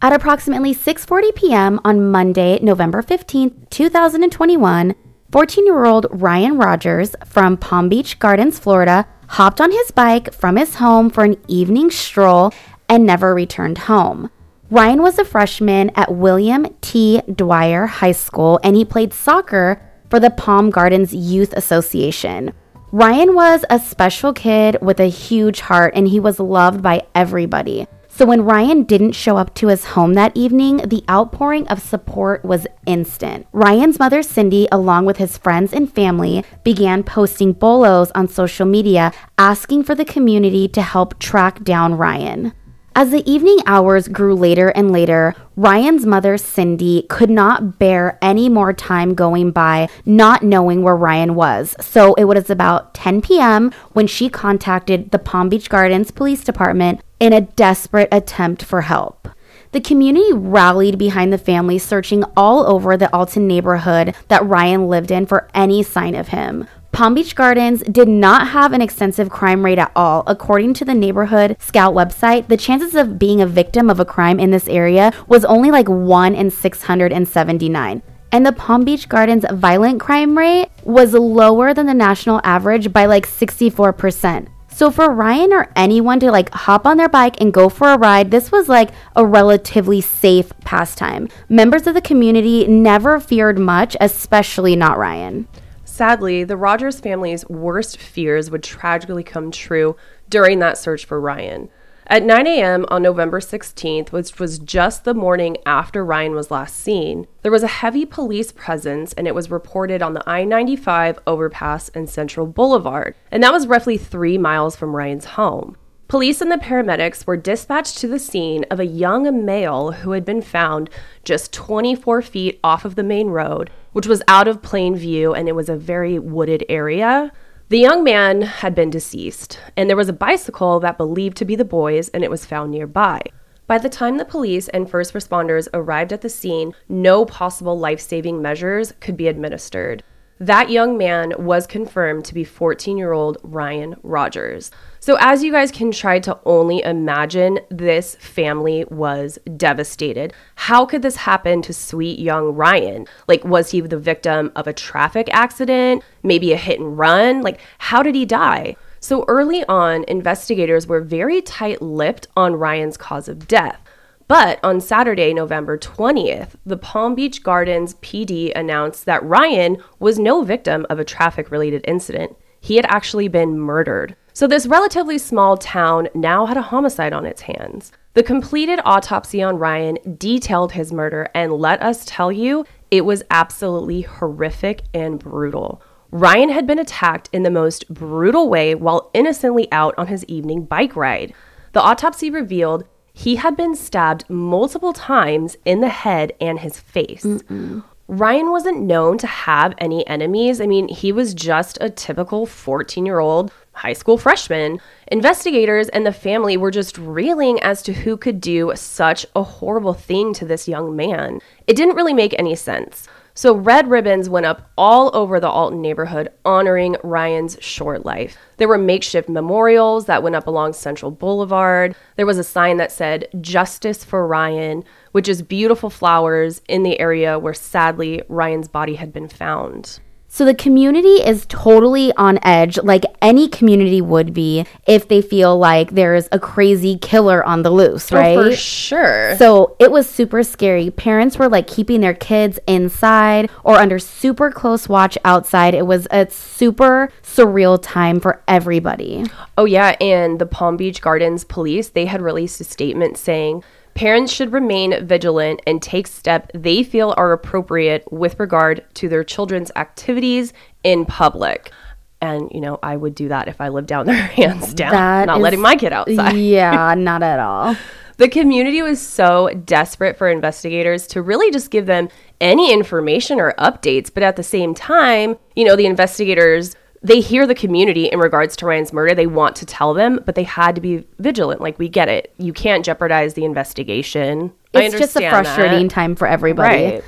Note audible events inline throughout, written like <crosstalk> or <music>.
At approximately 6:40 p.m. on Monday, November 15, 2021, 14-year-old Ryan Rogers from Palm Beach Gardens, Florida, hopped on his bike from his home for an evening stroll and never returned home. Ryan was a freshman at William T. Dwyer High School and he played soccer for the Palm Gardens Youth Association. Ryan was a special kid with a huge heart and he was loved by everybody. So when Ryan didn't show up to his home that evening, the outpouring of support was instant. Ryan's mother, Cindy, along with his friends and family, began posting bolos on social media asking for the community to help track down Ryan. As the evening hours grew later and later, Ryan's mother, Cindy, could not bear any more time going by not knowing where Ryan was. So it was about 10 p.m. when she contacted the Palm Beach Gardens Police Department in a desperate attempt for help. The community rallied behind the family, searching all over the Alton neighborhood that Ryan lived in for any sign of him. Palm Beach Gardens did not have an extensive crime rate at all. According to the Neighborhood Scout website, the chances of being a victim of a crime in this area was only like 1 in 679. And the Palm Beach Gardens violent crime rate was lower than the national average by like 64%. So for Ryan or anyone to like hop on their bike and go for a ride, this was like a relatively safe pastime. Members of the community never feared much, especially not Ryan. Sadly, the Rogers family's worst fears would tragically come true during that search for Ryan. At 9 a.m. on November 16th, which was just the morning after Ryan was last seen, there was a heavy police presence and it was reported on the I 95 overpass and Central Boulevard, and that was roughly three miles from Ryan's home. Police and the paramedics were dispatched to the scene of a young male who had been found just 24 feet off of the main road, which was out of plain view and it was a very wooded area. The young man had been deceased, and there was a bicycle that believed to be the boy's and it was found nearby. By the time the police and first responders arrived at the scene, no possible life saving measures could be administered. That young man was confirmed to be 14 year old Ryan Rogers. So, as you guys can try to only imagine, this family was devastated. How could this happen to sweet young Ryan? Like, was he the victim of a traffic accident? Maybe a hit and run? Like, how did he die? So, early on, investigators were very tight lipped on Ryan's cause of death. But on Saturday, November 20th, the Palm Beach Gardens PD announced that Ryan was no victim of a traffic related incident. He had actually been murdered. So, this relatively small town now had a homicide on its hands. The completed autopsy on Ryan detailed his murder, and let us tell you, it was absolutely horrific and brutal. Ryan had been attacked in the most brutal way while innocently out on his evening bike ride. The autopsy revealed he had been stabbed multiple times in the head and his face. Mm-mm. Ryan wasn't known to have any enemies. I mean, he was just a typical 14 year old high school freshman. Investigators and the family were just reeling as to who could do such a horrible thing to this young man. It didn't really make any sense. So, red ribbons went up all over the Alton neighborhood honoring Ryan's short life. There were makeshift memorials that went up along Central Boulevard. There was a sign that said, Justice for Ryan, which is beautiful flowers in the area where sadly Ryan's body had been found. So the community is totally on edge, like any community would be if they feel like there's a crazy killer on the loose, right? Oh, for sure. So it was super scary. Parents were like keeping their kids inside or under super close watch outside. It was a super surreal time for everybody. Oh yeah, and the Palm Beach Gardens police, they had released a statement saying Parents should remain vigilant and take steps they feel are appropriate with regard to their children's activities in public. And, you know, I would do that if I lived down there <laughs> hands down, that not is, letting my kid outside. Yeah, <laughs> not at all. The community was so desperate for investigators to really just give them any information or updates. But at the same time, you know, the investigators they hear the community in regards to Ryan's murder. They want to tell them, but they had to be vigilant. Like we get it. You can't jeopardize the investigation. It's just a frustrating that. time for everybody. Right.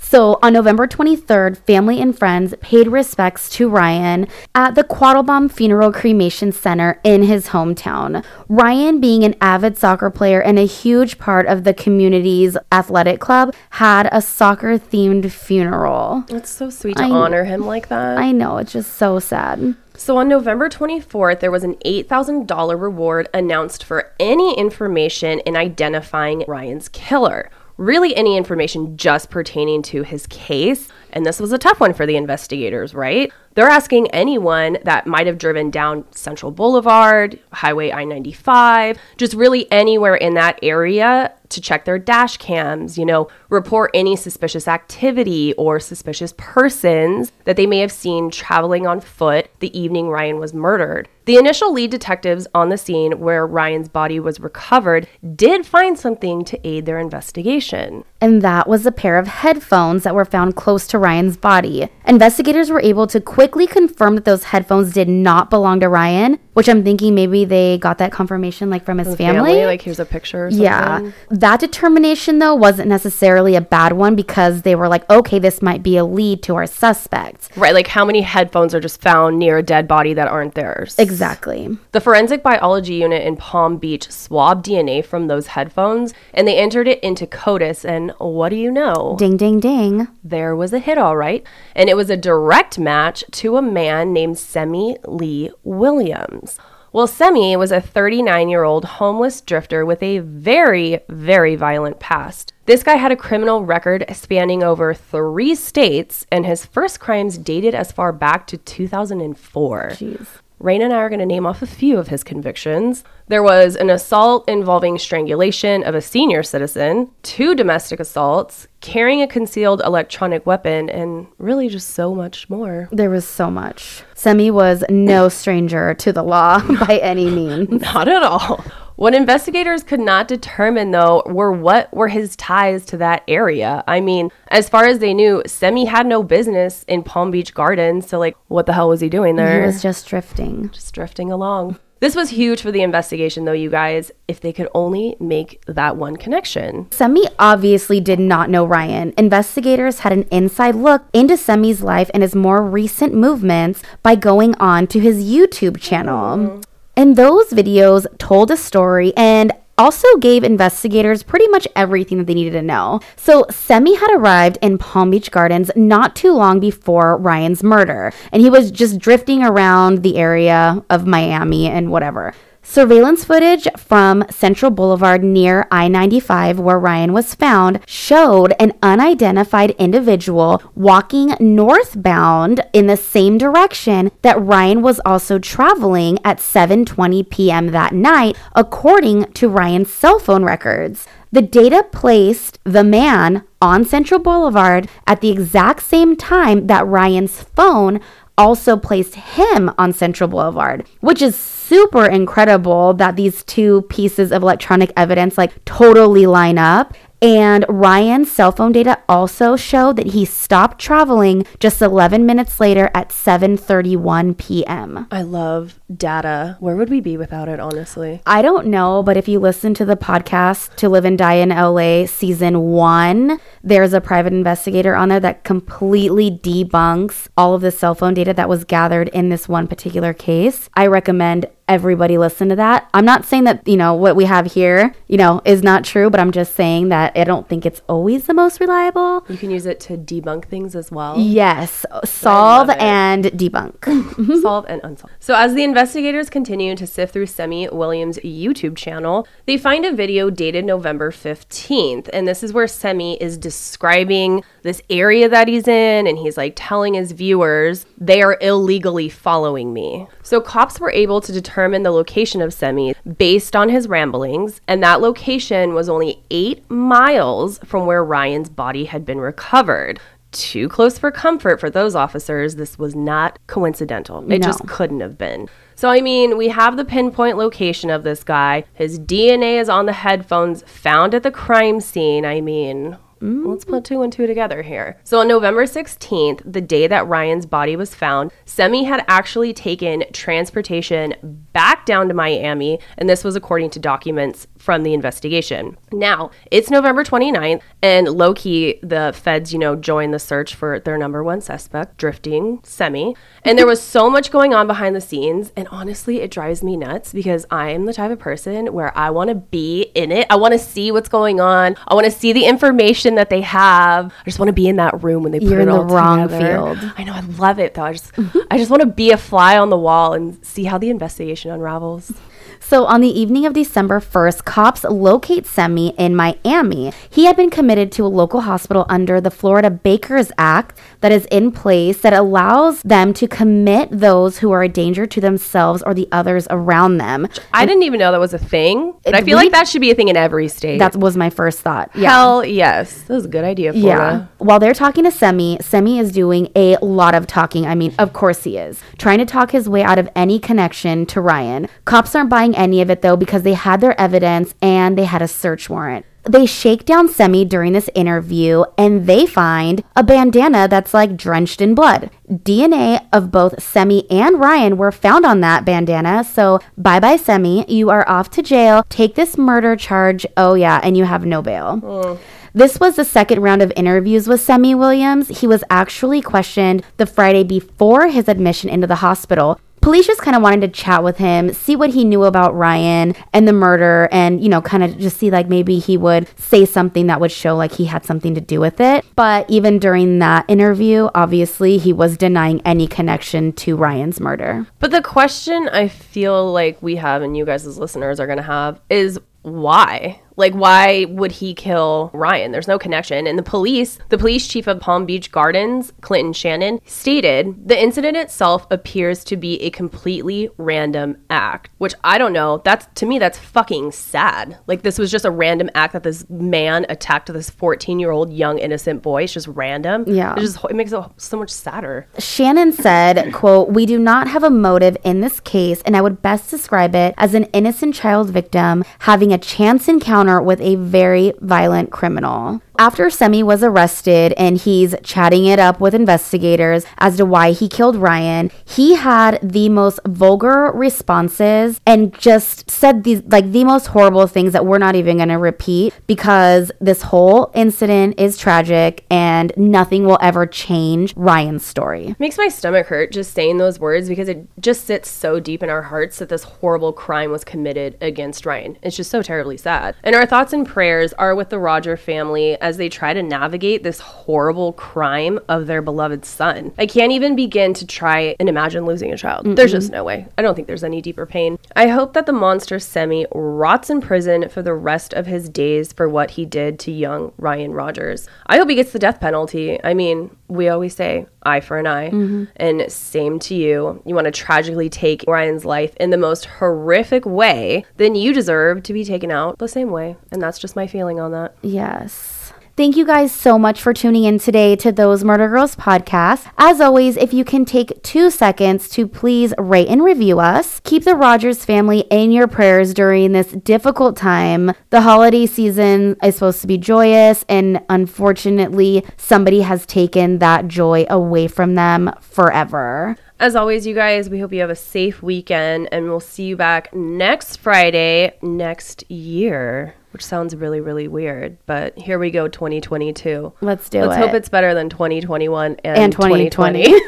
So on November 23rd, family and friends paid respects to Ryan at the Quattlebaum Funeral Cremation Center in his hometown. Ryan, being an avid soccer player and a huge part of the community's athletic club, had a soccer themed funeral. It's so sweet to I, honor him like that. I know, it's just so sad. So on November 24th, there was an $8,000 reward announced for any information in identifying Ryan's killer really any information just pertaining to his case. And this was a tough one for the investigators, right? They're asking anyone that might have driven down Central Boulevard, Highway I 95, just really anywhere in that area to check their dash cams, you know, report any suspicious activity or suspicious persons that they may have seen traveling on foot the evening Ryan was murdered. The initial lead detectives on the scene where Ryan's body was recovered did find something to aid their investigation. And that was a pair of headphones that were found close to Ryan's body. Investigators were able to quickly confirm that those headphones did not belong to Ryan, which I'm thinking maybe they got that confirmation like from his family. family. Like here's a picture. Yeah. That determination though wasn't necessarily a bad one because they were like, okay, this might be a lead to our suspect. Right. Like how many headphones are just found near a dead body that aren't theirs? Exactly. The forensic biology unit in Palm Beach swabbed DNA from those headphones and they entered it into CODIS. And what do you know? Ding, ding, ding. There was a hit, all right. And it was a direct match to a man named Semi Lee Williams. Well, Semi was a 39 year old homeless drifter with a very, very violent past. This guy had a criminal record spanning over three states, and his first crimes dated as far back to 2004. Jeez. Reyna and I are going to name off a few of his convictions. There was an assault involving strangulation of a senior citizen, two domestic assaults, carrying a concealed electronic weapon, and really just so much more. There was so much. Semi was no stranger to the law <laughs> by any means. Not at all. What investigators could not determine, though, were what were his ties to that area. I mean, as far as they knew, Semi had no business in Palm Beach Gardens, so, like, what the hell was he doing there? He was just drifting. Just drifting along. This was huge for the investigation, though, you guys, if they could only make that one connection. Semi obviously did not know Ryan. Investigators had an inside look into Semi's life and his more recent movements by going on to his YouTube channel. Mm-hmm. And those videos told a story and also gave investigators pretty much everything that they needed to know. So, Semi had arrived in Palm Beach Gardens not too long before Ryan's murder, and he was just drifting around the area of Miami and whatever. Surveillance footage from Central Boulevard near I 95, where Ryan was found, showed an unidentified individual walking northbound in the same direction that Ryan was also traveling at 7:20 p.m. that night, according to Ryan's cell phone records. The data placed the man on Central Boulevard at the exact same time that Ryan's phone also placed him on Central Boulevard, which is super incredible that these two pieces of electronic evidence like totally line up. And Ryan's cell phone data also showed that he stopped traveling just 11 minutes later at 7:31 p.m. I love data. Where would we be without it, honestly? I don't know, but if you listen to the podcast To Live and Die in LA season 1, there's a private investigator on there that completely debunks all of the cell phone data that was gathered in this one particular case. I recommend everybody listen to that. I'm not saying that, you know, what we have here, you know, is not true, but I'm just saying that I don't think it's always the most reliable. You can use it to debunk things as well. Yes, solve and debunk. <laughs> solve and unsolve. So as the investigators continue to sift through Semi Williams' YouTube channel, they find a video dated November 15th, and this is where Semi is describing this area that he's in and he's like telling his viewers they are illegally following me. So cops were able to determine the location of Semi based on his ramblings, and that location was only eight miles from where Ryan's body had been recovered. Too close for comfort for those officers. This was not coincidental. It no. just couldn't have been. So, I mean, we have the pinpoint location of this guy. His DNA is on the headphones found at the crime scene. I mean, Let's put two and two together here. So on November 16th, the day that Ryan's body was found, Semi had actually taken transportation back down to Miami, and this was according to documents from the investigation. Now, it's November 29th, and low key, the feds, you know, joined the search for their number one suspect, drifting Semi. And there was so much going on behind the scenes, and honestly, it drives me nuts because I'm the type of person where I want to be in it. I want to see what's going on. I want to see the information that they have. I just want to be in that room when they put You're it in the wrong together. field. I know, I love it though. I just, <laughs> I just want to be a fly on the wall and see how the investigation unravels. So, on the evening of December 1st, cops locate Semi in Miami. He had been committed to a local hospital under the Florida Bakers Act that is in place that allows them to commit those who are a danger to themselves or the others around them. I didn't even know that was a thing, but I feel really- like that should be a thing in every state. That was my first thought. Yeah. Hell yes, that was a good idea. Florida. Yeah. While they're talking to Semi, Semi is doing a lot of talking. I mean, of course he is. Trying to talk his way out of any connection to Ryan. Cops aren't buying any of it though because they had their evidence and they had a search warrant. They shake down Semi during this interview and they find a bandana that's like drenched in blood. DNA of both Semi and Ryan were found on that bandana. So, bye bye, Semi. You are off to jail. Take this murder charge. Oh, yeah. And you have no bail. This was the second round of interviews with Semi Williams. He was actually questioned the Friday before his admission into the hospital. Police just kind of wanted to chat with him, see what he knew about Ryan and the murder, and, you know, kind of just see like maybe he would say something that would show like he had something to do with it. But even during that interview, obviously, he was denying any connection to Ryan's murder. But the question I feel like we have, and you guys as listeners are going to have, is why? Like, why would he kill Ryan? There's no connection. And the police, the police chief of Palm Beach Gardens, Clinton Shannon, stated the incident itself appears to be a completely random act, which I don't know. That's to me, that's fucking sad. Like, this was just a random act that this man attacked this 14 year old young innocent boy. It's just random. Yeah. It just it makes it so much sadder. Shannon said, quote, We do not have a motive in this case, and I would best describe it as an innocent child victim having a chance encounter with a very violent criminal. After Semi was arrested and he's chatting it up with investigators as to why he killed Ryan, he had the most vulgar responses and just said these like the most horrible things that we're not even going to repeat because this whole incident is tragic and nothing will ever change Ryan's story. Makes my stomach hurt just saying those words because it just sits so deep in our hearts that this horrible crime was committed against Ryan. It's just so terribly sad. And our thoughts and prayers are with the Roger family as they try to navigate this horrible crime of their beloved son. I can't even begin to try and imagine losing a child. There's just no way. I don't think there's any deeper pain. I hope that the monster Semi rots in prison for the rest of his days for what he did to young Ryan Rogers. I hope he gets the death penalty. I mean, we always say eye for an eye. Mm-hmm. And same to you. You want to tragically take Ryan's life in the most horrific way, then you deserve to be taken out the same way. And that's just my feeling on that. Yes. Thank you guys so much for tuning in today to Those Murder Girls podcast. As always, if you can take two seconds to please rate and review us, keep the Rogers family in your prayers during this difficult time. The holiday season is supposed to be joyous, and unfortunately, somebody has taken that joy away from them forever. As always, you guys, we hope you have a safe weekend and we'll see you back next Friday next year, which sounds really, really weird. But here we go, 2022. Let's do it. Let's it. hope it's better than 2021 and, And 2020. 2020.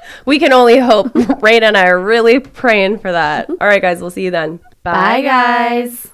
<laughs> we can only hope. <laughs> Reyna and I are really praying for that. <laughs> All right, guys, we'll see you then. Bye, guys.